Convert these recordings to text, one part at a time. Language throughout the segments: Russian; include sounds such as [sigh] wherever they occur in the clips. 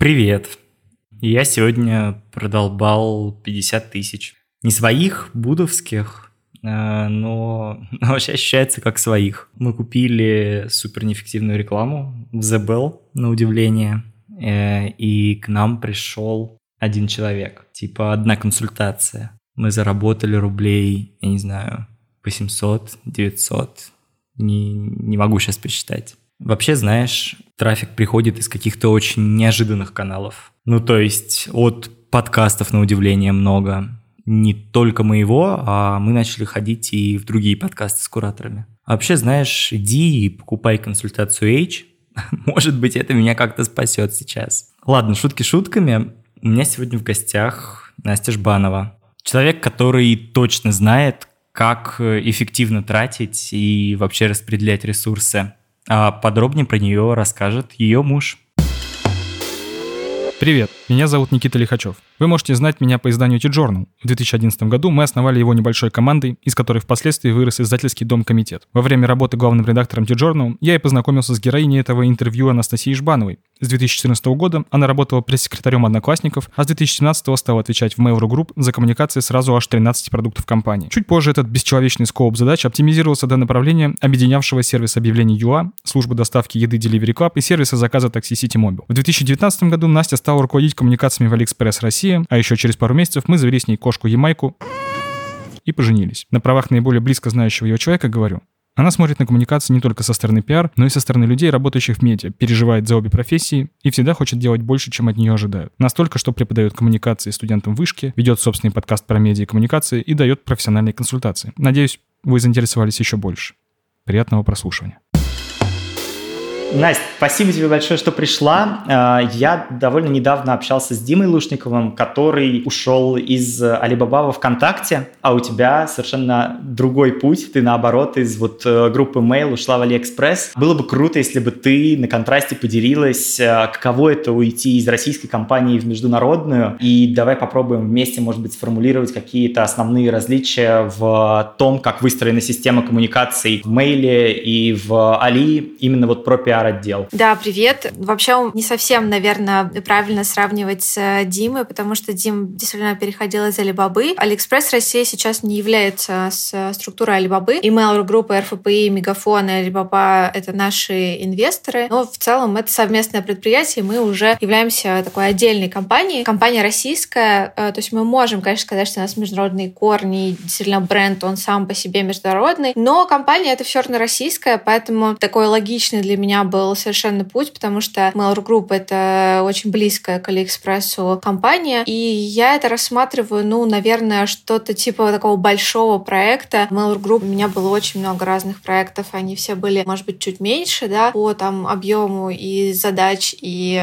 Привет. Я сегодня продолбал 50 тысяч. Не своих, будовских, э, [laughs] но, вообще ощущается как своих. Мы купили супер неэффективную рекламу в The Bell, на удивление, э, и к нам пришел один человек, типа одна консультация. Мы заработали рублей, я не знаю, 800, 900, не, не могу сейчас посчитать. Вообще, знаешь, трафик приходит из каких-то очень неожиданных каналов. Ну, то есть от подкастов, на удивление, много. Не только моего, а мы начали ходить и в другие подкасты с кураторами. Вообще, знаешь, иди и покупай консультацию H. [laughs] Может быть, это меня как-то спасет сейчас. Ладно, шутки шутками. У меня сегодня в гостях Настя Жбанова. Человек, который точно знает, как эффективно тратить и вообще распределять ресурсы. А подробнее про нее расскажет ее муж. Привет, меня зовут Никита Лихачев. Вы можете знать меня по изданию T-Journal. В 2011 году мы основали его небольшой командой, из которой впоследствии вырос издательский дом «Комитет». Во время работы главным редактором T-Journal я и познакомился с героиней этого интервью Анастасией Жбановой. С 2014 года она работала пресс-секретарем «Одноклассников», а с 2017 стала отвечать в Mail.ru Group за коммуникации сразу аж 13 продуктов компании. Чуть позже этот бесчеловечный скоп задач оптимизировался до направления объединявшего сервис объявлений ЮА, службы доставки еды Delivery Club и сервиса заказа такси City Mobile. В 2019 году Настя стала руководить коммуникациями в AliExpress России России, а еще через пару месяцев мы завели с ней кошку Ямайку и поженились. На правах наиболее близко знающего ее человека говорю, она смотрит на коммуникации не только со стороны пиар, но и со стороны людей, работающих в медиа, переживает за обе профессии и всегда хочет делать больше, чем от нее ожидают. Настолько, что преподает коммуникации студентам вышки, ведет собственный подкаст про медиа и коммуникации и дает профессиональные консультации. Надеюсь, вы заинтересовались еще больше. Приятного прослушивания. Настя, спасибо тебе большое, что пришла. А, я довольно недавно общался с Димой Лушниковым, который ушел из Alibaba во ВКонтакте, а у тебя совершенно другой путь. Ты, наоборот, из вот э, группы Mail ушла в AliExpress. Было бы круто, если бы ты на контрасте поделилась, э, каково это уйти из российской компании в международную. И давай попробуем вместе, может быть, сформулировать какие-то основные различия в том, как выстроена система коммуникаций в Mail и в Али, именно вот про пиар пиар-отдел. Да, привет. Вообще не совсем, наверное, правильно сравнивать с э, Димой, потому что Дим действительно переходил из Алибабы. Алиэкспресс Россия сейчас не является с э, структурой Алибабы. Mail.ru Group, РФПИ, Мегафон и Алибаба — это наши инвесторы. Но в целом это совместное предприятие, мы уже являемся такой отдельной компанией. Компания российская, э, то есть мы можем, конечно, сказать, что у нас международные корни, действительно бренд, он сам по себе международный, но компания это все равно российская, поэтому такой логичный для меня был совершенно путь, потому что Mail.ru Group — это очень близкая к Алиэкспрессу компания, и я это рассматриваю, ну, наверное, что-то типа такого большого проекта. Mail.ru Group у меня было очень много разных проектов, они все были, может быть, чуть меньше, да, по там объему и задач, и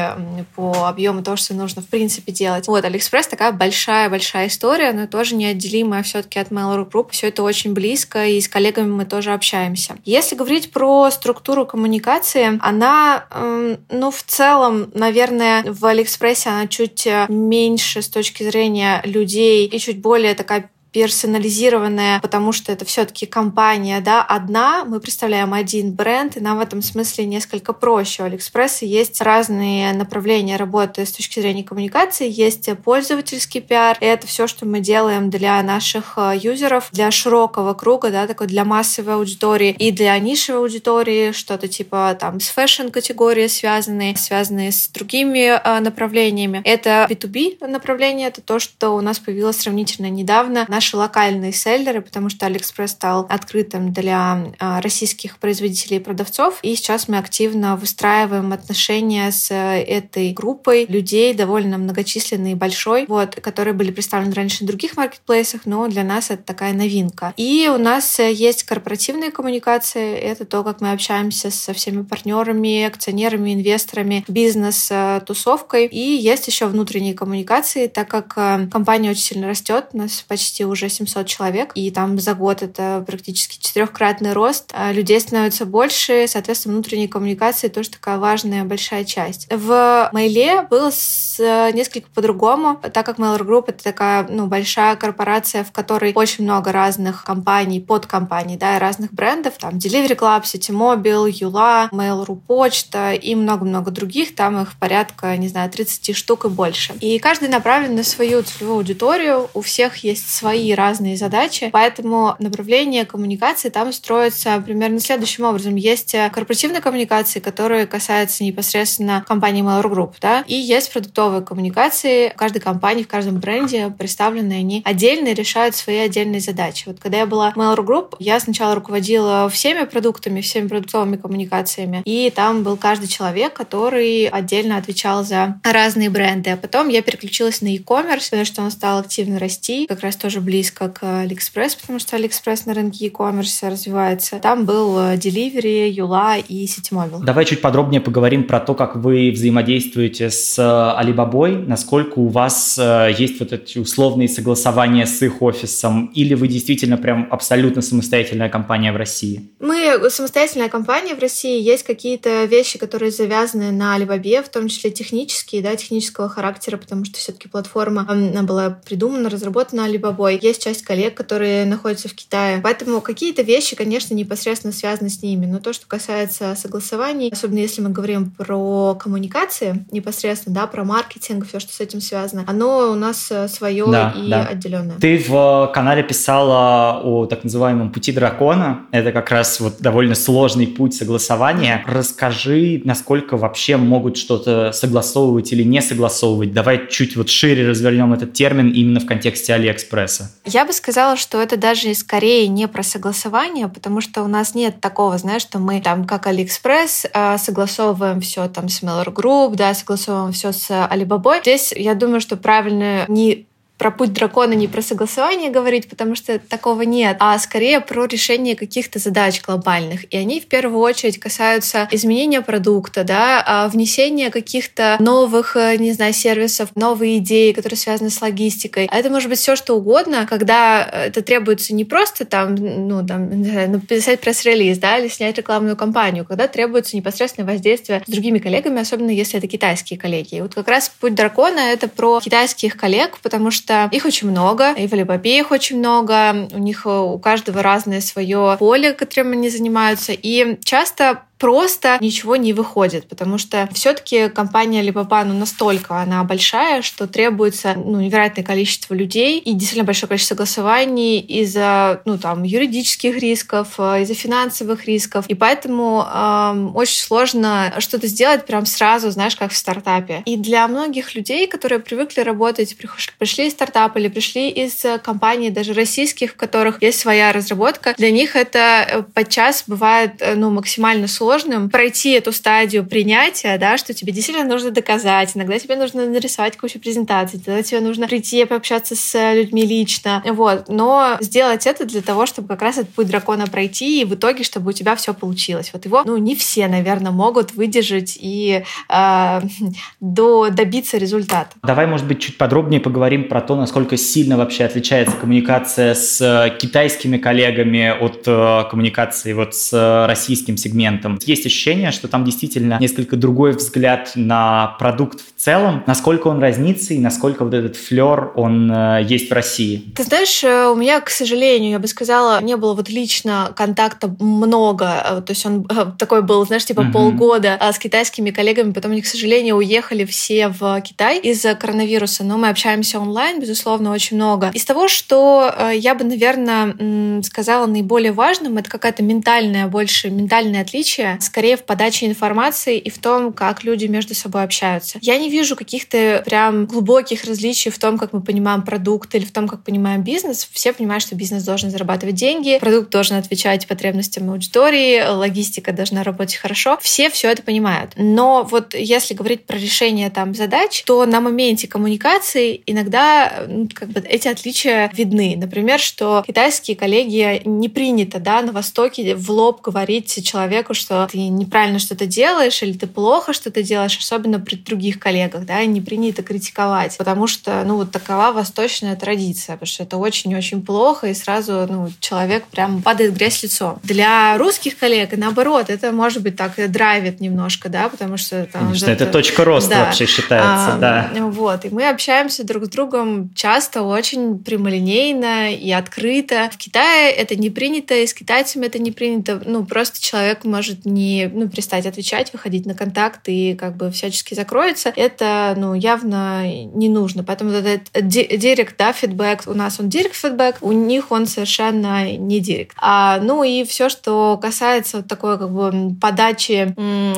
по объему того, что нужно в принципе делать. Вот, Алиэкспресс такая большая-большая история, но тоже неотделимая все-таки от Mail.ru Group. Все это очень близко, и с коллегами мы тоже общаемся. Если говорить про структуру коммуникации, она, эм, ну, в целом, наверное, в Алиэкспрессе она чуть э, меньше с точки зрения людей и чуть более такая персонализированная, потому что это все-таки компания, да, одна, мы представляем один бренд, и нам в этом смысле несколько проще. У Алиэкспресса есть разные направления работы с точки зрения коммуникации, есть пользовательский пиар, и это все, что мы делаем для наших э, юзеров, для широкого круга, да, такой для массовой аудитории и для нишевой аудитории, что-то типа там с fashion-категорией связанные, связанные с другими э, направлениями. Это B2B направление, это то, что у нас появилось сравнительно недавно наши локальные селлеры, потому что Алиэкспресс стал открытым для а, российских производителей и продавцов. И сейчас мы активно выстраиваем отношения с э, этой группой людей, довольно многочисленной и большой, вот, которые были представлены раньше на других маркетплейсах, но для нас это такая новинка. И у нас э, есть корпоративные коммуникации. Это то, как мы общаемся со всеми партнерами, акционерами, инвесторами, бизнес-тусовкой. И есть еще внутренние коммуникации, так как э, компания очень сильно растет, у нас почти уже 700 человек, и там за год это практически четырехкратный рост. А людей становится больше, соответственно, внутренней коммуникации тоже такая важная большая часть. В Мейле было с, несколько по-другому, так как Mail.ru Group — это такая ну, большая корпорация, в которой очень много разных компаний, подкомпаний, да, и разных брендов. Там Delivery Club, Citymobil, Юла, Mail.ru Почта и много-много других. Там их порядка, не знаю, 30 штук и больше. И каждый направлен на свою целевую аудиторию. У всех есть свои разные задачи, поэтому направление коммуникации там строится примерно следующим образом. Есть корпоративные коммуникации, которые касаются непосредственно компании Mail.ru Group, да, и есть продуктовые коммуникации. В каждой компании, в каждом бренде представлены они отдельно и решают свои отдельные задачи. Вот когда я была в Mail.ru Group, я сначала руководила всеми продуктами, всеми продуктовыми коммуникациями, и там был каждый человек, который отдельно отвечал за разные бренды. А потом я переключилась на e-commerce, потому что он стал активно расти, как раз тоже близко к AliExpress, потому что AliExpress на рынке e-commerce развивается. Там был э, Delivery, Юла и Ситимобил. Давай чуть подробнее поговорим про то, как вы взаимодействуете с Alibaba, насколько у вас э, есть вот эти условные согласования с их офисом, или вы действительно прям абсолютно самостоятельная компания в России? Мы самостоятельная компания в России. Есть какие-то вещи, которые завязаны на Alibaba, в том числе технические, да, технического характера, потому что все-таки платформа она была придумана, разработана Alibaba. Есть часть коллег, которые находятся в Китае. Поэтому какие-то вещи, конечно, непосредственно связаны с ними. Но то, что касается согласований, особенно если мы говорим про коммуникации непосредственно, да, про маркетинг, все, что с этим связано, оно у нас э, свое да, и да. отделенное. Ты в канале писала о так называемом пути дракона. Это как раз вот довольно сложный путь согласования. Расскажи, насколько вообще могут что-то согласовывать или не согласовывать. Давай чуть вот шире развернем этот термин именно в контексте Алиэкспресса. Я бы сказала, что это даже скорее не про согласование, потому что у нас нет такого, знаешь, что мы там как Алиэкспресс а, согласовываем все там с Mail.ru Group, да, согласовываем все с Alibaba. Здесь я думаю, что правильно не про путь дракона не про согласование говорить, потому что такого нет, а скорее про решение каких-то задач глобальных. И они в первую очередь касаются изменения продукта, да, а внесения каких-то новых, э, не знаю, сервисов, новые идеи, которые связаны с логистикой. А это может быть все что угодно, когда это требуется не просто там, ну, там, написать пресс-релиз, да, или снять рекламную кампанию, когда требуется непосредственное воздействие с другими коллегами, особенно если это китайские коллеги. И вот как раз путь дракона — это про китайских коллег, потому что что их очень много, и в Alibaba их очень много, у них у каждого разное свое поле, которым они занимаются, и часто просто ничего не выходит, потому что все-таки компания Alibaba ну, настолько она большая, что требуется ну, невероятное количество людей и действительно большое количество согласований из-за ну, там, юридических рисков, э, из-за финансовых рисков. И поэтому эм, очень сложно что-то сделать прям сразу, знаешь, как в стартапе. И для многих людей, которые привыкли работать, пришли из стартапа или пришли из компаний, даже российских, в которых есть своя разработка, для них это э, подчас бывает э, ну, максимально сложно сложным пройти эту стадию принятия, да, что тебе действительно нужно доказать. Иногда тебе нужно нарисовать кучу презентаций, тогда тебе нужно прийти пообщаться с людьми лично. Вот. Но сделать это для того, чтобы как раз этот путь дракона пройти, и в итоге, чтобы у тебя все получилось. Вот его, ну, не все, наверное, могут выдержать и э, [laughs] до, добиться результата. Давай, может быть, чуть подробнее поговорим про то, насколько сильно вообще отличается коммуникация с э, китайскими коллегами от э, коммуникации вот с российским сегментом. Есть ощущение, что там действительно несколько другой взгляд на продукт в целом, насколько он разнится и насколько вот этот флер, он э, есть в России. Ты знаешь, э, у меня, к сожалению, я бы сказала, не было вот лично контакта много. Э, то есть он такой был, знаешь, типа uh-huh. полгода с китайскими коллегами, потом они, к сожалению, уехали все в Китай из-за коронавируса, но мы общаемся онлайн, безусловно, очень много. Из того, что я бы, наверное, сказала наиболее важным, это какая-то ментальная, больше ментальное отличие скорее в подаче информации и в том, как люди между собой общаются. Я не вижу каких-то прям глубоких различий в том, как мы понимаем продукт или в том, как понимаем бизнес. Все понимают, что бизнес должен зарабатывать деньги, продукт должен отвечать потребностям аудитории, логистика должна работать хорошо. Все все это понимают. Но вот если говорить про решение там задач, то на моменте коммуникации иногда ну, как бы эти отличия видны. Например, что китайские коллеги не принято да, на Востоке в лоб говорить человеку, что что ты неправильно что-то делаешь или ты плохо что-то делаешь, особенно при других коллегах, да, не принято критиковать, потому что, ну, вот такова восточная традиция, потому что это очень-очень плохо, и сразу, ну, человек прям падает грязь лицом. Для русских коллег, наоборот, это, может быть, так драйвит немножко, да, потому что там... Конечно, это, это точка роста да. вообще считается, а, да. Вот, и мы общаемся друг с другом часто очень прямолинейно и открыто. В Китае это не принято, и с китайцами это не принято. Ну, просто человек может не ну, перестать отвечать, выходить на контакт и как бы всячески закроется. Это, ну, явно не нужно. Поэтому этот директ, да, фидбэк, у нас он директ фидбэк, у них он совершенно не директ. А, ну и все, что касается вот такой как бы подачи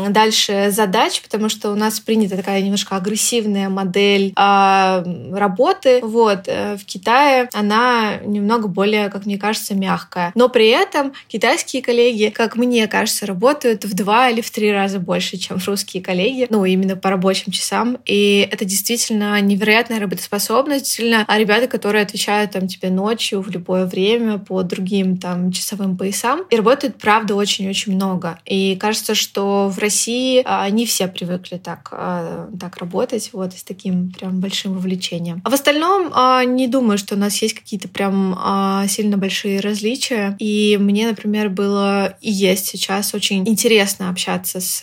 дальше задач, потому что у нас принята такая немножко агрессивная модель а, работы. Вот. Э, в Китае она немного более, как мне кажется, мягкая. Но при этом китайские коллеги, как мне кажется, работают в два или в три раза больше, чем русские коллеги. Ну, именно по рабочим часам. И это действительно невероятная работоспособность. А ребята, которые отвечают там тебе ночью в любое время по другим там часовым поясам. И работают, правда, очень-очень много. И кажется, что в России а, не все привыкли так, а, так работать, вот, с таким прям большим вовлечением. А в остальном а, не думаю, что у нас есть какие-то прям сильно большие различия. И мне, например, было и есть сейчас очень интересно общаться с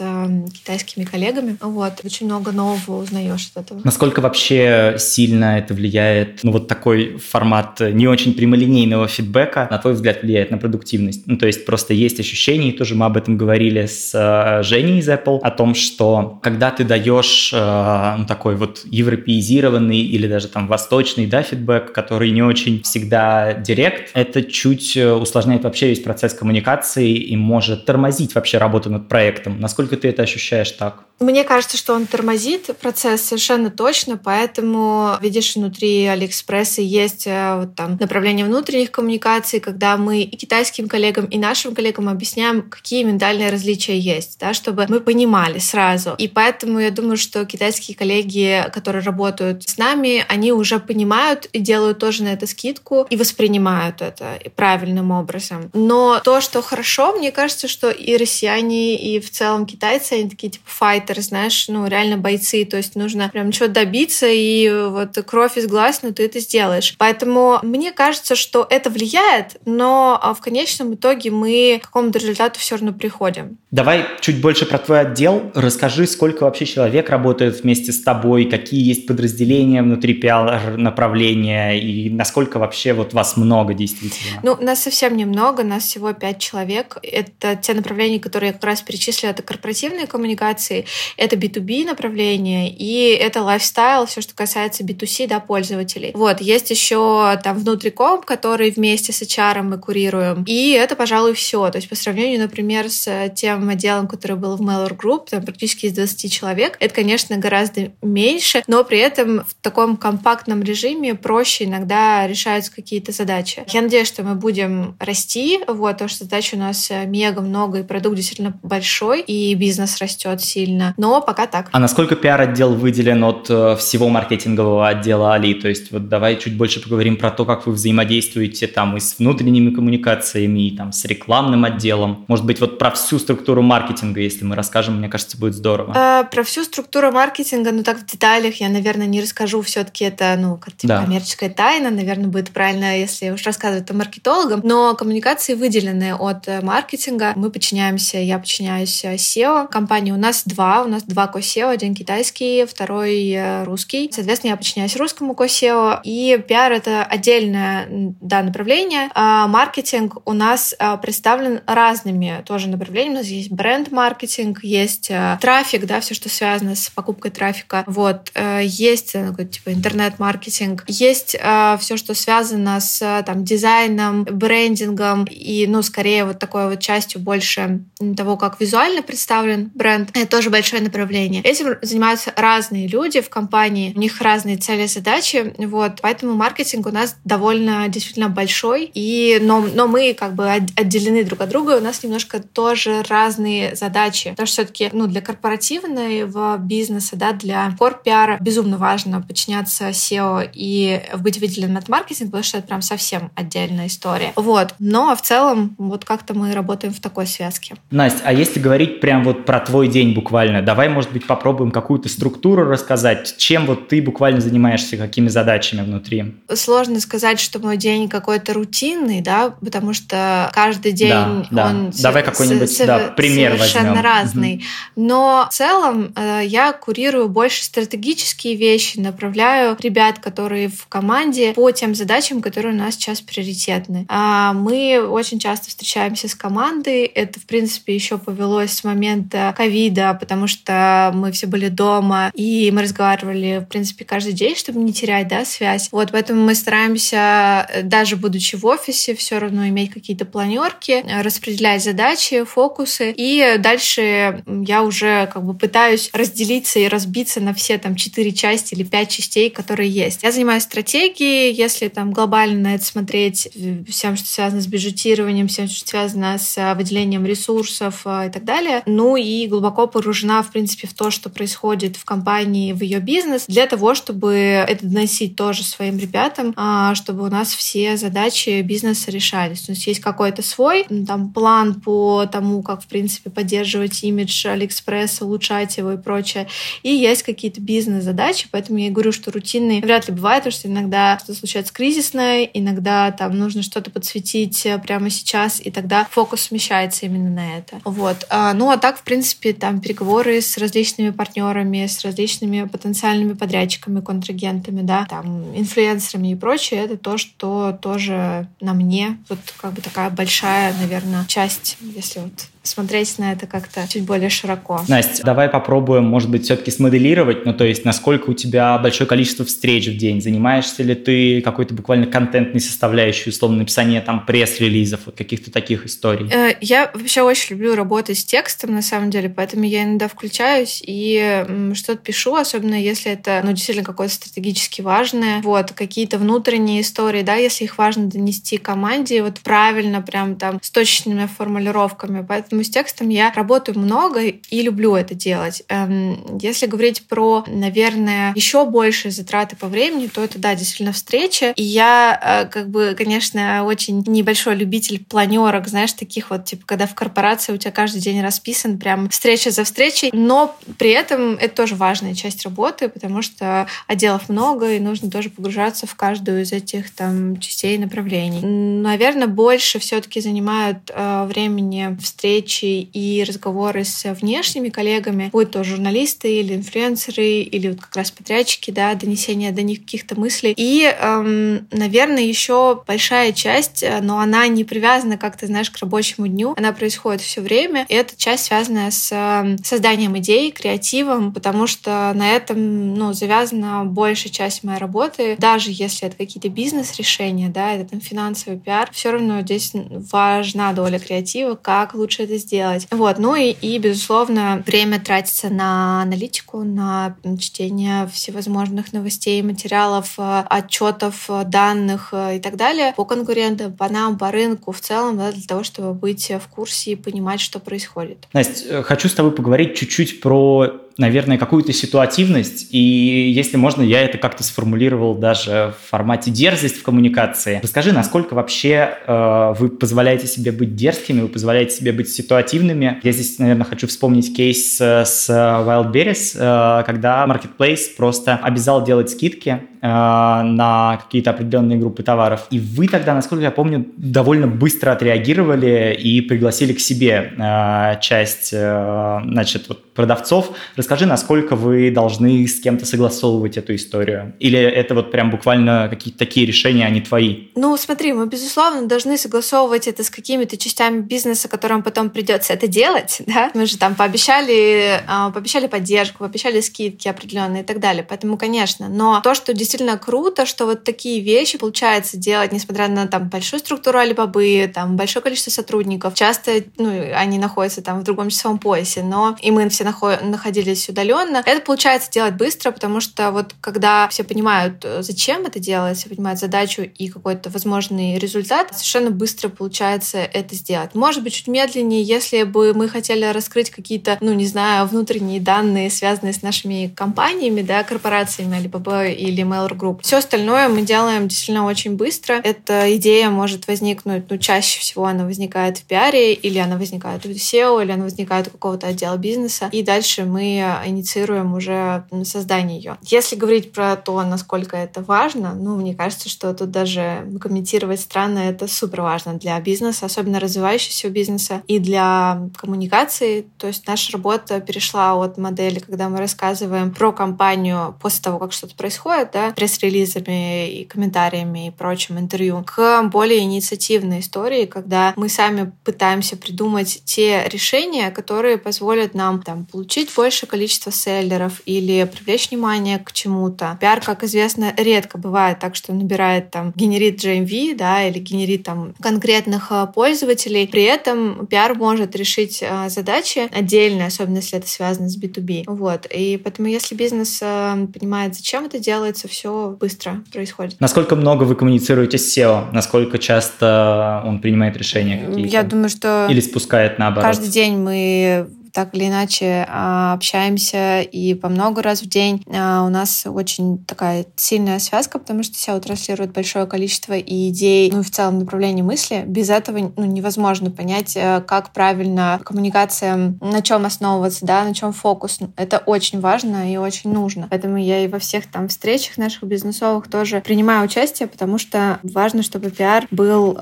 китайскими коллегами. Вот, очень много нового узнаешь от этого. Насколько вообще сильно это влияет, ну, вот такой формат не очень прямолинейного фидбэка, на твой взгляд, влияет на продуктивность? Ну, то есть просто есть ощущение, и тоже мы об этом говорили с э, Женей из Apple, о том, что когда ты даешь э, ну, такой вот европеизированный или даже там восточный, да, фидбэк, который не очень всегда директ, это чуть э, усложняет вообще весь процесс коммуникации и может тормозить вообще работу над проектом. Насколько ты это ощущаешь так? Мне кажется, что он тормозит процесс совершенно точно, поэтому, видишь, внутри Алиэкспресса есть э, вот там направление внутренних коммуникаций, когда мы и китайским коллегам, и нашим коллегам объясняем, какие ментальные различия есть, да, чтобы мы понимали сразу. И поэтому я думаю, что китайские коллеги, которые работают с нами, они уже понимают и делают тоже на это скидку и воспринимают это правильным образом. Но то, что хорошо, мне кажется, что и россияне, и в целом китайцы, они такие типа файт файтеры, знаешь, ну, реально бойцы, то есть нужно прям чего добиться, и вот кровь из глаз, но ну, ты это сделаешь. Поэтому мне кажется, что это влияет, но а, в конечном итоге мы к какому-то результату все равно приходим. Давай чуть больше про твой отдел. Расскажи, сколько вообще человек работает вместе с тобой, какие есть подразделения внутри PR направления и насколько вообще вот вас много действительно? Ну, нас совсем немного, нас всего пять человек. Это те направления, которые я как раз перечислила, это корпоративные коммуникации, это B2B направление и это лайфстайл, все, что касается B2C, да, пользователей. Вот, есть еще там внутриком, который вместе с HR мы курируем. И это, пожалуй, все. То есть по сравнению, например, с тем отделом, который был в Mailer Group, там практически из 20 человек, это, конечно, гораздо меньше, но при этом в таком компактном режиме проще иногда решаются какие-то задачи. Я надеюсь, что мы будем расти, вот, потому что задач у нас мега много, и продукт действительно большой, и бизнес растет сильно сильно, но пока так. А насколько пиар-отдел выделен от э, всего маркетингового отдела Али? То есть вот давай чуть больше поговорим про то, как вы взаимодействуете там и с внутренними коммуникациями, и там с рекламным отделом. Может быть, вот про всю структуру маркетинга, если мы расскажем, мне кажется, будет здорово. А, про всю структуру маркетинга, ну так в деталях я, наверное, не расскажу. Все-таки это, ну, как да. коммерческая тайна. Наверное, будет правильно, если уж рассказывать это маркетологам. Но коммуникации выделены от э, маркетинга. Мы подчиняемся, я подчиняюсь SEO. Компании у нас два у нас два косео, один китайский, второй э, русский. Соответственно, я подчиняюсь русскому косео, и пиар — это отдельное да, направление. А маркетинг у нас а, представлен разными тоже направлениями. У нас есть бренд-маркетинг, есть э, трафик, да, все, что связано с покупкой трафика. Вот. Э, есть типа интернет-маркетинг, есть все, что связано с там, дизайном, брендингом и, ну, скорее вот такой вот частью больше того, как визуально представлен бренд. Это тоже большой большое направление. Этим занимаются разные люди в компании, у них разные цели и задачи, вот, поэтому маркетинг у нас довольно действительно большой, и, но, но мы как бы отделены друг от друга, у нас немножко тоже разные задачи, потому что все-таки, ну, для корпоративного бизнеса, да, для корпиара безумно важно подчиняться SEO и быть выделенным от маркетинга, потому что это прям совсем отдельная история. Вот. Но в целом вот как-то мы работаем в такой связке. Настя, а если говорить прям вот про твой день буквально, давай, может быть, попробуем какую-то структуру рассказать, чем вот ты буквально занимаешься, какими задачами внутри? Сложно сказать, что мой день какой-то рутинный, да, потому что каждый день да, да. он давай какой-нибудь да, пример совершенно возьмем. разный. Угу. Но в целом э, я курирую больше стратегические вещи, направляю ребят, которые в команде по тем задачам, которые у нас сейчас приоритетны. А мы очень часто встречаемся с командой. Это, в принципе, еще повелось с момента ковида, потому что мы все были дома, и мы разговаривали, в принципе, каждый день, чтобы не терять да, связь. Вот поэтому мы стараемся, э, даже будучи в офисе, все равно иметь какие-то планерки, распределять задачи, фокусы. И дальше я уже как бы пытаюсь разделиться и разбиться на все там четыре части или пять частей, которые есть. Я занимаюсь стратегией, если там глобально на это смотреть, всем, что связано с бюджетированием, всем, что связано с выделением ресурсов и так далее. Ну и глубоко погружена, в принципе, в то, что происходит в компании, в ее бизнес, для того, чтобы это доносить тоже своим ребятам, а, чтобы у нас все задачи бизнеса решались. То есть есть какой-то свой там план по тому, как, в принципе, поддерживать имидж Алиэкспресса, улучшать его и прочее. И есть какие-то бизнес-задачи, поэтому я говорю, что рутинные вряд ли бывает, потому что иногда что случается кризисное, иногда там нужно что-то подсветить прямо сейчас, и тогда фокус смещается именно на это. Вот. А, ну, а так, в принципе, там переговоры с различными партнерами, с различными потенциальными подрядчиками, контрагентами, да, там, инфлюенсерами и прочее, это то, что тоже на мне. Вот как бы такая большая, наверное, часть, если вот смотреть на это как-то чуть более широко. Настя, давай попробуем, может быть, все-таки смоделировать, ну, то есть, насколько у тебя большое количество встреч в день, занимаешься ли ты какой-то буквально контентной составляющей, условно, написание там пресс-релизов, вот каких-то таких историй? Э, я вообще очень люблю работать с текстом, на самом деле, поэтому я иногда включаюсь и что-то пишу, особенно если это, ну, действительно какое-то стратегически важное, вот, какие-то внутренние истории, да, если их важно донести команде, вот правильно, прям там, с точными формулировками, поэтому поэтому с текстом я работаю много и люблю это делать. Эм, если говорить про, наверное, еще большие затраты по времени, то это, да, действительно встреча. И я, э, как бы, конечно, очень небольшой любитель планерок, знаешь, таких вот, типа, когда в корпорации у тебя каждый день расписан прям встреча за встречей, но при этом это тоже важная часть работы, потому что отделов много, и нужно тоже погружаться в каждую из этих там частей направлений. Наверное, больше все-таки занимают э, времени встреч встречи и разговоры с внешними коллегами, будь то журналисты или инфлюенсеры, или вот как раз подрядчики, да, донесение до них каких-то мыслей. И, эм, наверное, еще большая часть, э, но она не привязана как-то, знаешь, к рабочему дню, она происходит все время, и эта часть связана с эм, созданием идей, креативом, потому что на этом, ну, завязана большая часть моей работы, даже если это какие-то бизнес-решения, да, это там финансовый пиар, все равно здесь важна доля креатива, как лучше это сделать. Вот. Ну и, и, безусловно, время тратится на аналитику, на чтение всевозможных новостей, материалов, э, отчетов, э, данных э, и так далее по конкурентам, по нам, по рынку в целом, да, для того, чтобы быть в курсе и понимать, что происходит. Настя, хочу с тобой поговорить чуть-чуть про наверное, какую-то ситуативность, и если можно, я это как-то сформулировал даже в формате дерзость в коммуникации. Расскажи, насколько вообще э, вы позволяете себе быть дерзкими, вы позволяете себе быть ситуативными. Я здесь, наверное, хочу вспомнить кейс с Wildberries, э, когда Marketplace просто обязал делать скидки э, на какие-то определенные группы товаров. И вы тогда, насколько я помню, довольно быстро отреагировали и пригласили к себе э, часть, э, значит, продавцов. Расскажи, насколько вы должны с кем-то согласовывать эту историю? Или это вот прям буквально какие-то такие решения, а не твои? Ну, смотри, мы, безусловно, должны согласовывать это с какими-то частями бизнеса, которым потом придется это делать, [laughs] да? Мы же там пообещали, а, пообещали поддержку, пообещали скидки определенные и так далее. Поэтому, конечно. Но то, что действительно круто, что вот такие вещи получается делать, несмотря на там большую структуру Алибабы, там большое количество сотрудников. Часто, ну, они находятся там в другом часовом поясе, но и мы все находились удаленно. Это получается делать быстро, потому что вот когда все понимают, э, зачем это делать, все понимают задачу и какой-то возможный результат, совершенно быстро получается это сделать. Может быть, чуть медленнее, если бы мы хотели раскрыть какие-то, ну, не знаю, внутренние данные, связанные с нашими компаниями, да, корпорациями Alibaba или Mail Group. Все остальное мы делаем действительно очень быстро. Эта идея может возникнуть, ну, чаще всего она возникает в пиаре, или она возникает в SEO, или она возникает у какого-то отдела бизнеса, и дальше мы инициируем уже создание ее. Если говорить про то, насколько это важно, ну, мне кажется, что тут даже комментировать странно, это супер важно для бизнеса, особенно развивающегося бизнеса, и для коммуникации. То есть наша работа перешла от модели, когда мы рассказываем про компанию после того, как что-то происходит, да, пресс-релизами и комментариями и прочим интервью, к более инициативной истории, когда мы сами пытаемся придумать те решения, которые позволят нам там, получить большее количество селлеров или привлечь внимание к чему-то. Пиар, как известно, редко бывает так, что набирает там, генерит GMV, да, или генерит там конкретных а, пользователей. При этом пиар может решить а, задачи отдельно, особенно если это связано с B2B. Вот. И поэтому, если бизнес а, понимает, зачем это делается, все быстро происходит. Насколько много вы коммуницируете с SEO? Насколько часто он принимает решения какие-то? Я думаю, что... Или спускает наоборот? Каждый день мы так или иначе а, общаемся и по много раз в день. А, у нас очень такая сильная связка, потому что SEO транслирует большое количество идей, ну и в целом направлений мысли. Без этого ну, невозможно понять, э, как правильно коммуникация, на чем основываться, да, на чем фокус. Это очень важно и очень нужно. Поэтому я и во всех там встречах наших бизнесовых тоже принимаю участие, потому что важно, чтобы пиар был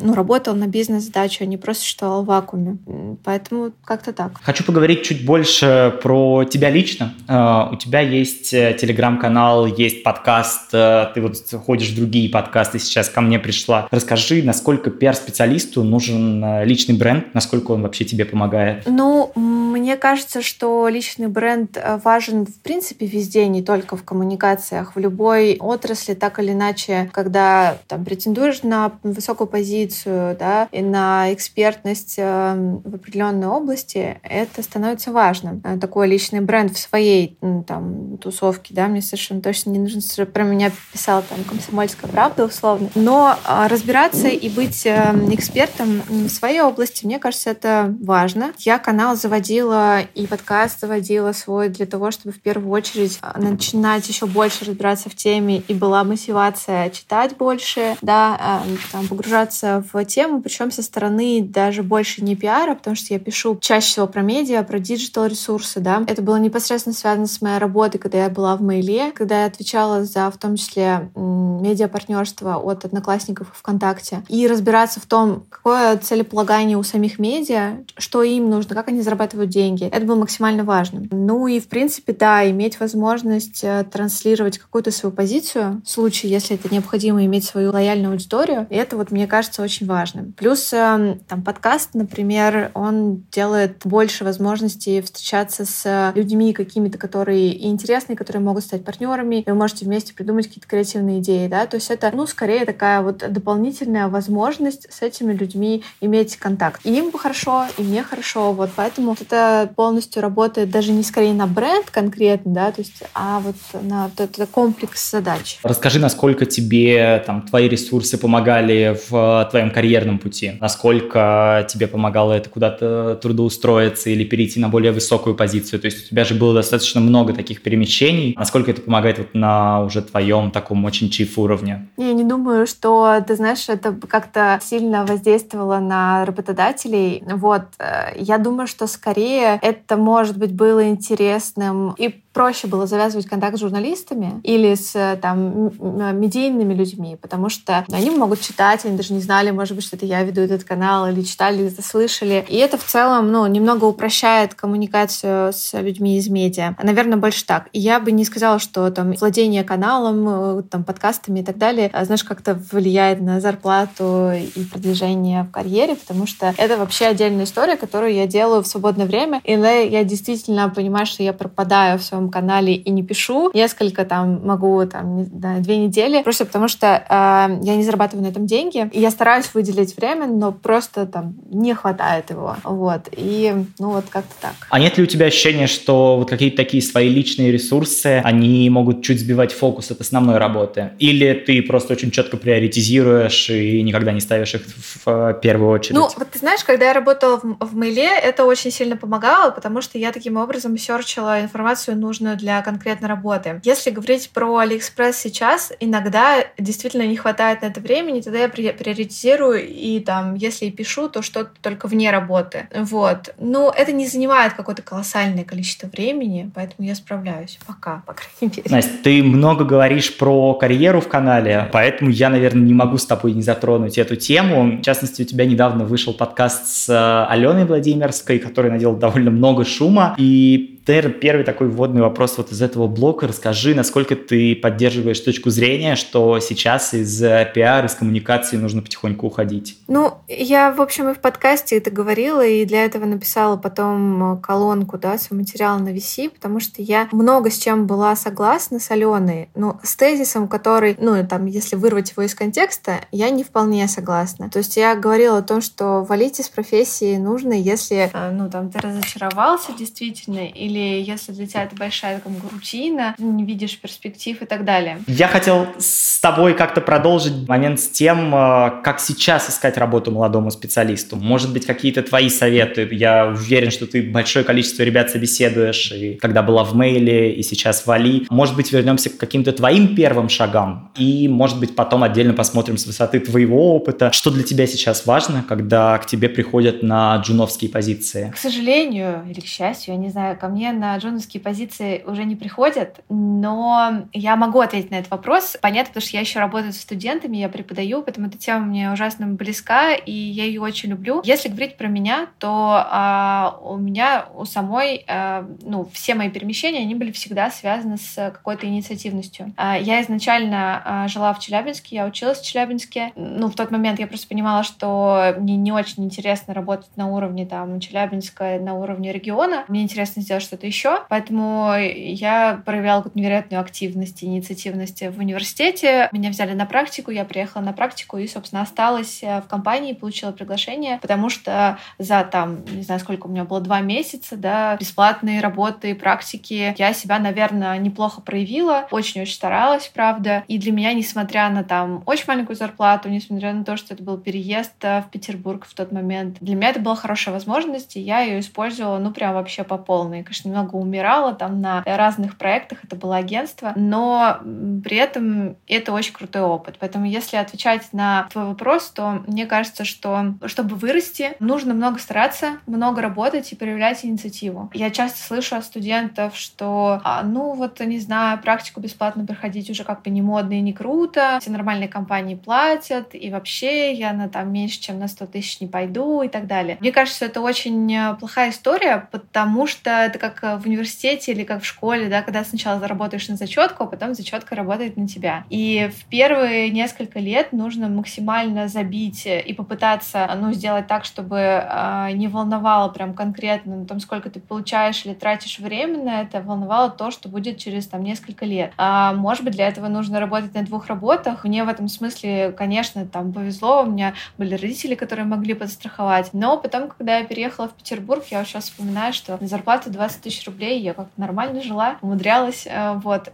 ну, работал на бизнес-задачу, а не просто существовал в вакууме. Поэтому как-то так. Хочу поговорить чуть больше про тебя лично. Uh, у тебя есть э, телеграм-канал, есть подкаст, uh, ты вот ходишь в другие подкасты, сейчас ко мне пришла. Расскажи, насколько пиар-специалисту нужен э, личный бренд, насколько он вообще тебе помогает? Ну, мне кажется, что личный бренд э, важен в принципе везде, не только в коммуникациях, в любой отрасли, так или иначе, когда там претендуешь на высокую позицию, позицию, да, и на экспертность эм, в определенной области, это становится важным. Э, такой личный бренд в своей там тусовке, да, мне совершенно точно не нужно, чтобы про меня писал там комсомольская правда условно. Но а, разбираться и быть эм, экспертом в своей области, мне кажется, это важно. Я канал заводила и подкаст заводила свой для того, чтобы в первую очередь а, начинать еще больше разбираться в теме и была мотивация читать больше, да, эм, там, погружаться погружаться в тему, причем со стороны даже больше не пиара, потому что я пишу чаще всего про медиа, про digital ресурсы, да. Это было непосредственно связано с моей работой, когда я была в Мейле, когда я отвечала за, в том числе, медиапартнерство от одноклассников ВКонтакте. И разбираться в том, какое целеполагание у самих медиа, что им нужно, как они зарабатывают деньги. Это было максимально важным. Ну и, в принципе, да, иметь возможность э, транслировать какую-то свою позицию, в случае, если это необходимо, иметь свою лояльную аудиторию. И это вот, мне кажется, кажется очень важным. Плюс эм, там подкаст, например, он делает больше возможностей встречаться с людьми какими-то, которые и интересные, которые могут стать партнерами, и вы можете вместе придумать какие-то креативные идеи, да, то есть это, ну, скорее такая вот дополнительная возможность с этими людьми иметь контакт. И им хорошо, и мне хорошо, вот, поэтому это полностью работает даже не скорее на бренд конкретно, да, то есть, а вот на вот этот комплекс задач. Расскажи, насколько тебе там твои ресурсы помогали в твоем карьерном пути? Насколько тебе помогало это куда-то трудоустроиться или перейти на более высокую позицию? То есть у тебя же было достаточно много таких перемещений. Насколько это помогает вот на уже твоем таком очень чиф уровне? Я не думаю, что, ты знаешь, это как-то сильно воздействовало на работодателей. Вот. Э, я думаю, что скорее это, может быть, было интересным и проще было завязывать контакт с журналистами или с там медийными людьми, потому что они могут читать, они даже не знали, может быть, что это я веду этот канал, или читали, или слышали. И это в целом, ну, немного упрощает коммуникацию с людьми из медиа. Наверное, больше так. И я бы не сказала, что там владение каналом, там, подкастами и так далее, знаешь, как-то влияет на зарплату и продвижение в карьере, потому что это вообще отдельная история, которую я делаю в свободное время. И я действительно понимаю, что я пропадаю в своем телеграм-канале и не пишу. Несколько там могу, там, не, да, две недели. Просто потому что э, я не зарабатываю на этом деньги. И я стараюсь выделить время, но просто там не хватает его. Вот. И, ну, вот как-то так. А нет ли у тебя ощущения, что вот какие-то такие свои личные ресурсы, они могут чуть сбивать фокус от основной работы? Или ты просто очень четко приоритизируешь и никогда не ставишь их в первую очередь? Ну, вот ты знаешь, когда я работала в, в Mail е, это очень сильно помогало, потому что я таким образом search ила информацию, нужную для конкретной работы. Если говорить про Алиэкспресс сейчас, иногда действительно не хватает на это времени, тогда я приоритизирую и там, если и пишу, то что-то только вне работы. Вот. Но это не занимает какое-то колоссальное количество времени, поэтому я справляюсь пока, по крайней мере. Настя, ты много говоришь про карьеру в канале, поэтому я, наверное, не могу с тобой не затронуть эту тему. В частности, у тебя недавно вышел подкаст с э, Аленой Владимирской, который наделал довольно много шума, и первый такой вводный вопрос вот из этого блока. Расскажи, насколько ты поддерживаешь точку зрения, что сейчас из э, пиар, из коммуникации нужно потихоньку уходить? Ну, я, в общем, и в подкасте это говорила, и для этого написала потом э, колонку, да, свой материал на VC, потому что я много с чем была согласна с Аленой, но с тезисом, который, ну, там, если вырвать его из контекста, я не вполне согласна. То есть я говорила о том, что валить из профессии нужно, если, э, ну, там, ты разочаровался действительно, или или если для тебя это большая там, рутина, не видишь перспектив и так далее. Я хотел с тобой как-то продолжить момент с тем, э, как сейчас искать работу молодому специалисту. Может быть, какие-то твои советы? Я уверен, что ты большое количество ребят собеседуешь, и когда была в мейле, и сейчас в Али. Может быть, вернемся к каким-то твоим первым шагам, и, может быть, потом отдельно посмотрим с высоты твоего опыта, что для тебя сейчас важно, когда к тебе приходят на джуновские позиции. К сожалению или к счастью, я не знаю, ко мне на джуновские позиции уже не приходят, но я могу ответить на этот вопрос. Понятно, потому что я еще работаю с студентами, я преподаю, поэтому эта тема мне ужасно близка, и я ее очень люблю. Если говорить про меня, то а, у меня у самой, а, ну, все мои перемещения, они были всегда связаны с какой-то инициативностью. А, я изначально а, жила в Челябинске, я училась в Челябинске. Ну, в тот момент я просто понимала, что мне не очень интересно работать на уровне там Челябинска, на уровне региона. Мне интересно сделать что-то еще. Поэтому я проявляла какую-то невероятную активность и инициативность в университете. Меня взяли на практику, я приехала на практику и, собственно, осталась э, в компании, получила приглашение, потому что за там, не знаю, сколько у меня было, два месяца, да, бесплатные работы, практики, я себя, наверное, неплохо проявила, очень-очень старалась, правда. И для меня, несмотря на там очень маленькую зарплату, несмотря на то, что это был переезд э, в Петербург в тот момент, для меня это была хорошая возможность, и я ее использовала, ну, прям вообще по полной. Конечно, много умирала там на разных проектах, это было агентство, но при этом это очень крутой опыт. Поэтому если отвечать на твой вопрос, то мне кажется, что чтобы вырасти, нужно много стараться, много работать и проявлять инициативу. Я часто слышу от студентов, что, а, ну вот, не знаю, практику бесплатно проходить уже как бы не модно и не круто, все нормальные компании платят, и вообще я на там меньше, чем на 100 тысяч не пойду и так далее. Мне кажется, это очень плохая история, потому что это как в университете или как в школе, да, когда сначала заработаешь на зачетку, а потом зачетка работает на тебя. И в первые несколько лет нужно максимально забить и попытаться, ну, сделать так, чтобы э, не волновало прям конкретно на том, сколько ты получаешь или тратишь время на это, волновало то, что будет через там несколько лет. А, может быть, для этого нужно работать на двух работах. Мне в этом смысле, конечно, там повезло, у меня были родители, которые могли подстраховать. Но потом, когда я переехала в Петербург, я сейчас вспоминаю, что зарплата 20 тысяч рублей, я как-то нормально жила, умудрялась, э, вот.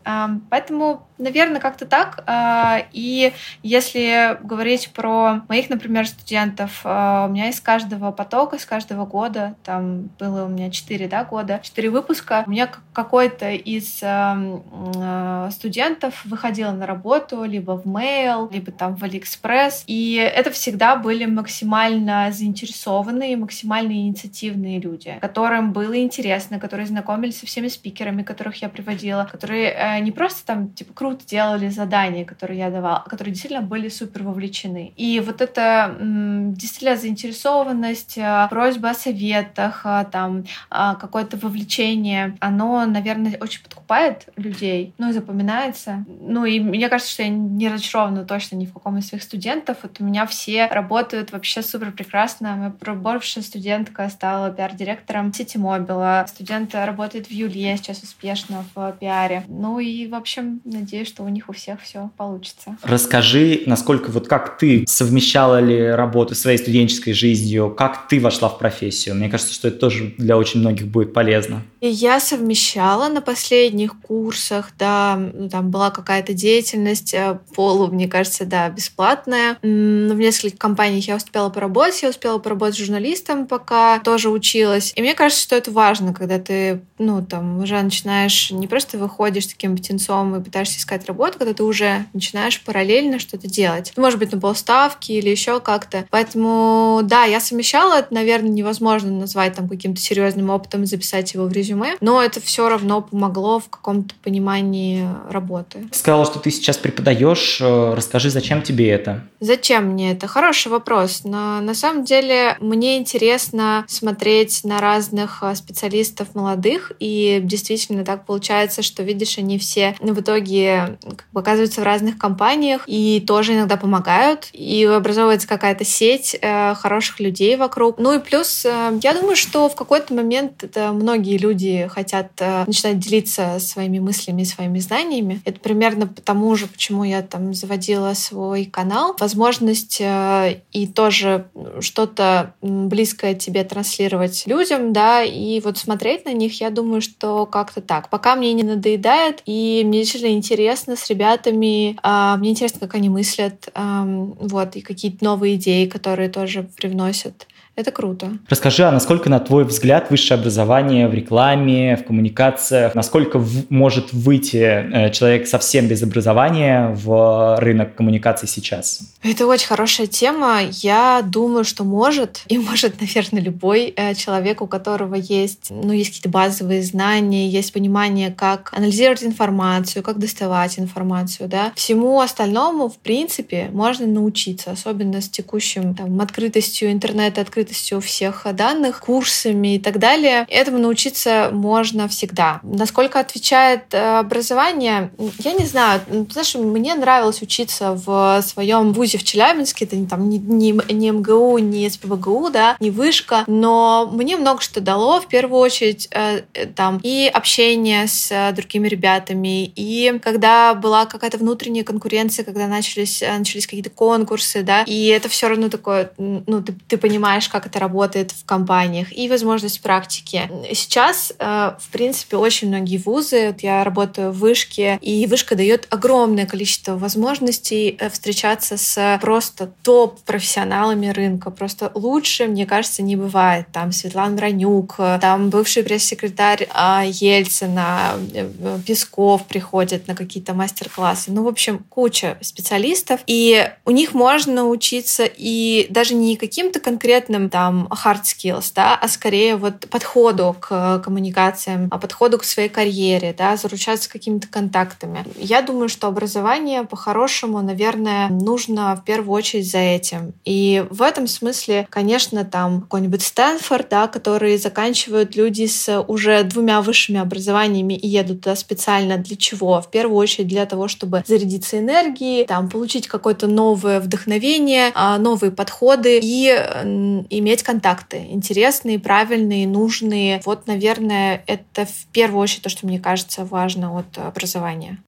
Поэтому, наверное, как-то так. А, и если говорить про моих, например, студентов, а, у меня из каждого потока, из каждого года, там было у меня 4 да, года, 4 выпуска, у меня какой-то из э, студентов выходил на работу либо в Mail, либо там в Алиэкспресс, и это всегда были максимально заинтересованные, максимально инициативные люди, которым было интересно, которые знакомились со всеми спикерами, которых я приводила, которые э, не просто там, типа, круто делали задания, которые я давала, которые действительно были супер вовлечены. И вот эта действительно заинтересованность, а, просьба о советах, а, там, а, какое-то вовлечение, оно, наверное, очень подкупает людей, ну и запоминается. Ну и мне кажется, что я не разочарована точно ни в каком из своих студентов. Вот у меня все работают вообще супер прекрасно. Моя проборвшая студентка стала пиар-директором сети Мобила. Студент работает в Юле сейчас успешно в пиаре. Ну и, в общем, надеюсь, что у них у всех все получится. Расскажи, насколько вот как ты совмещала ли работу своей студенческой жизнью, как ты вошла в профессию? Мне кажется, что это тоже для очень многих будет полезно. Я совмещала на последних курсах, да, там была какая-то деятельность э, полу, мне кажется, да, бесплатная. В нескольких компаниях я успела поработать, я успела поработать журналистом, пока тоже училась. И мне кажется, что это важно, когда ты, ну, там, уже начинаешь, не просто выходишь таким птенцом и пытаешься искать работу, когда ты уже начинаешь параллельно что-то делать. Может быть, на полставки или еще как-то. Поэтому, да, я совмещала, это, наверное, невозможно назвать там каким-то серьезным опытом, записать его в резюме, но это все равно помогло в каком-то понимании работы. Ты сказала, что ты сейчас преподаешь. Э, расскажи, зачем тебе это? Зачем мне это? Хороший вопрос. Но на самом деле мне интересно смотреть на разных э, специалистов молодых, и действительно так получается, что, видишь, они все в итоге как бы, оказываются в разных компаниях и тоже иногда помогают, и образовывается какая-то сеть э, хороших людей вокруг. Ну и плюс, э, я думаю, что в какой-то момент это многие люди хотят э, начинать делиться своими мыслями, своими знаниями. Это примерно потому же, почему я там заводила свой канал. Возможность э, и тоже что-то близкое тебе транслировать людям, да, и вот смотреть на них, я думаю, что как-то так. Пока мне не надоедает, и мне действительно интересно с ребятами, э, мне интересно, как они мыслят, э, вот, и какие-то новые идеи, которые тоже привносят. Это круто. Расскажи, а насколько, на твой взгляд, высшее образование в рекламе, в коммуникациях, насколько в, может выйти э, человек совсем без образования в рынок коммуникаций сейчас? Это очень хорошая тема. Я думаю, что может, и может, [laughs] наверное, любой э, человек, у которого есть, ну, есть какие-то базовые знания, есть понимание, как анализировать информацию, как доставать информацию, да. Всему остальному, в принципе, можно научиться, особенно с текущим там, открытостью интернета, открытостью открытостью всех данных, курсами и так далее. Этому научиться можно всегда. Насколько отвечает э, образование, я не знаю. Знаешь, мне нравилось учиться в своем вузе в Челябинске. Это там не, не, не МГУ, не СПБГУ, да, не вышка. Но мне много что дало, в первую очередь, э, э, там и общение с другими ребятами, и когда была какая-то внутренняя конкуренция, когда начались, начались какие-то конкурсы, да, и это все равно такое, ну, ты, ты понимаешь, как это работает в компаниях, и возможность практики. Сейчас, э, в принципе, очень многие вузы, вот я работаю в Вышке, и Вышка дает огромное количество возможностей э, встречаться с просто топ-профессионалами рынка. Просто лучше, мне кажется, не бывает. Там Светлана Ранюк, там бывший пресс-секретарь а, Ельцина, э, Песков приходит на какие-то мастер-классы. Ну, в общем, куча специалистов, и у них можно учиться и даже не каким-то конкретным там hard skills, да, а скорее вот подходу к коммуникациям, а подходу к своей карьере, да, заручаться какими-то контактами. Я думаю, что образование по-хорошему, наверное, нужно в первую очередь за этим. И в этом смысле, конечно, там какой-нибудь Стэнфорд, да, который заканчивают люди с уже двумя высшими образованиями и едут туда специально для чего? В первую очередь для того, чтобы зарядиться энергией, там, получить какое-то новое вдохновение, а, новые подходы и иметь контакты интересные, правильные, нужные. Вот, наверное, это в первую очередь то, что мне кажется важно от образования.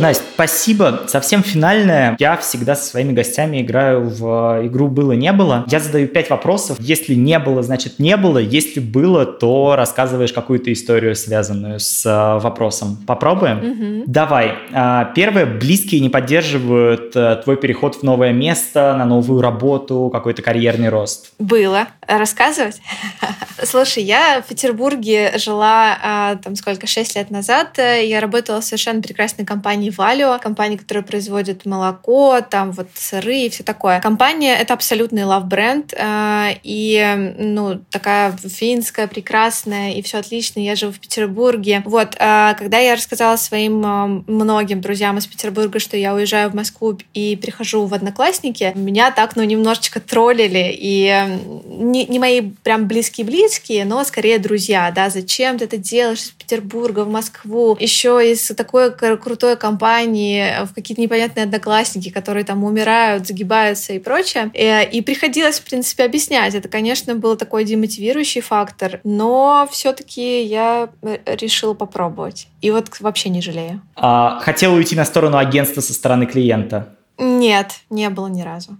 Настя, спасибо. Совсем финальное. Я всегда со своими гостями играю в игру «Было-не было». Я задаю пять вопросов. Если не было, значит не было. Если было, то рассказываешь какую-то историю, связанную с э, вопросом. Попробуем? Угу. Давай. А, первое. Близкие не поддерживают э, твой переход в новое место, на новую работу, какой-то карьерный рост. Было. Рассказывать? [laughs] Слушай, я в Петербурге жила а, там сколько, шесть лет назад. Я работала в совершенно прекрасной компании компании Valio, компании, которая производит молоко, там вот сыры и все такое. Компания — это абсолютный лав-бренд, э, и, ну, такая финская, прекрасная, и все отлично. Я живу в Петербурге. Вот, э, когда я рассказала своим э, многим друзьям из Петербурга, что я уезжаю в Москву и прихожу в Одноклассники, меня так, ну, немножечко троллили, и не, не мои прям близкие-близкие, но скорее друзья, да, зачем ты это делаешь из Петербурга в Москву, еще из такой крутой компании, в какие-то непонятные одноклассники, которые там умирают, загибаются и прочее. И, и приходилось, в принципе, объяснять. Это, конечно, был такой демотивирующий фактор, но все-таки я э, решила попробовать. И вот вообще не жалею. А, хотела уйти на сторону агентства со стороны клиента? Нет, не было ни разу.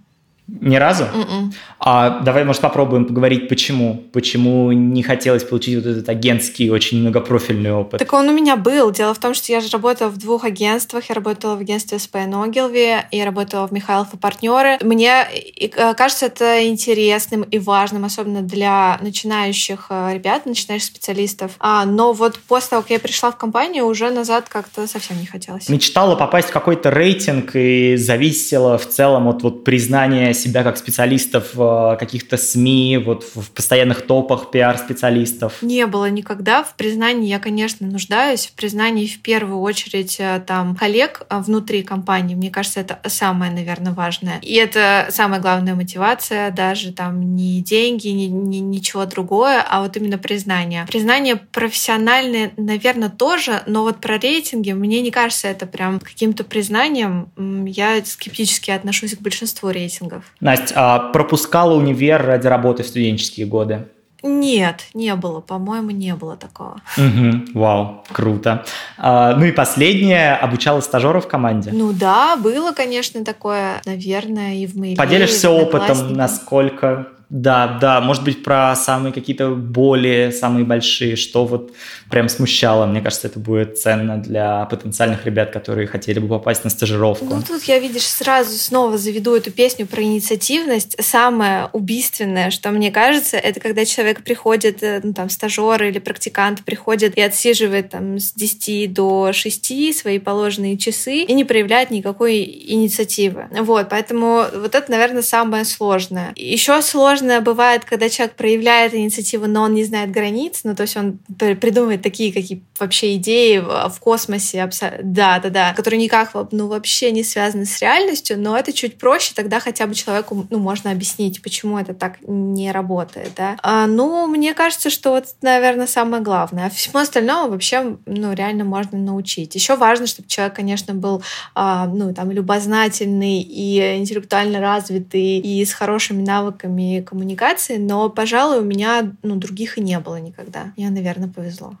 Ни разу? Mm-mm. М-м. А давай, может, попробуем поговорить, почему? Почему не хотелось получить вот этот агентский, очень многопрофильный опыт? Так он у меня был. Дело в том, что я же работала в двух агентствах. Я работала в агентстве СПН Огилви, я работала в Михайлов и партнеры. Мне э, кажется это интересным и важным, особенно для начинающих э, ребят, начинающих специалистов. А, но вот после того, как я пришла в компанию, уже назад как-то совсем не хотелось. Мечтала попасть в какой-то рейтинг и зависела в целом от вот признания себя как специалистов в каких-то СМИ, вот в постоянных топах пиар-специалистов? Не было никогда. В признании я, конечно, нуждаюсь. В признании в первую очередь э, там коллег э, внутри компании. Мне кажется, это самое, наверное, важное. И это самая главная мотивация, даже там не деньги, ни, ни, ничего другое, а вот именно признание. Признание профессиональное, наверное, тоже, но вот про рейтинги мне не кажется это прям каким-то признанием. Я скептически отношусь к большинству рейтингов. Настя, а пропускала универ ради работы в студенческие годы? Нет, не было, по-моему, не было такого. Угу, вау, круто. А, ну и последнее, обучала стажеров в команде? Ну да, было, конечно, такое, наверное, и в моей Поделишься опытом, насколько да, да, может быть, про самые какие-то боли, самые большие, что вот прям смущало. Мне кажется, это будет ценно для потенциальных ребят, которые хотели бы попасть на стажировку. Ну, тут я, видишь, сразу снова заведу эту песню про инициативность. Самое убийственное, что мне кажется, это когда человек приходит, э, ну, там, стажер или практикант приходит и отсиживает там с 10 до 6 свои положенные часы и не проявляет никакой инициативы. Вот, поэтому вот это, наверное, самое сложное. Еще сложно сложно бывает, когда человек проявляет инициативу, но он не знает границ, ну, то есть он придумывает такие какие вообще идеи в космосе, да, да, да, которые никак, ну, вообще не связаны с реальностью, но это чуть проще, тогда хотя бы человеку, ну, можно объяснить, почему это так не работает, да. А, ну, мне кажется, что вот, наверное, самое главное. А всему остальному вообще, ну, реально можно научить. Еще важно, чтобы человек, конечно, был, а, ну, там, любознательный и интеллектуально развитый, и с хорошими навыками коммуникации, но, пожалуй, у меня ну, других и не было никогда. Мне, наверное, повезло.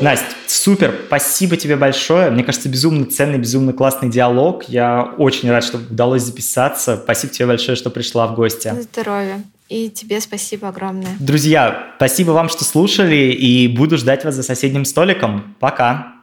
Настя, супер, спасибо тебе большое. Мне кажется, безумно ценный, безумно классный диалог. Я очень рад, что удалось записаться. Спасибо тебе большое, что пришла в гости. На здоровье. И тебе спасибо огромное. Друзья, спасибо вам, что слушали, и буду ждать вас за соседним столиком. Пока.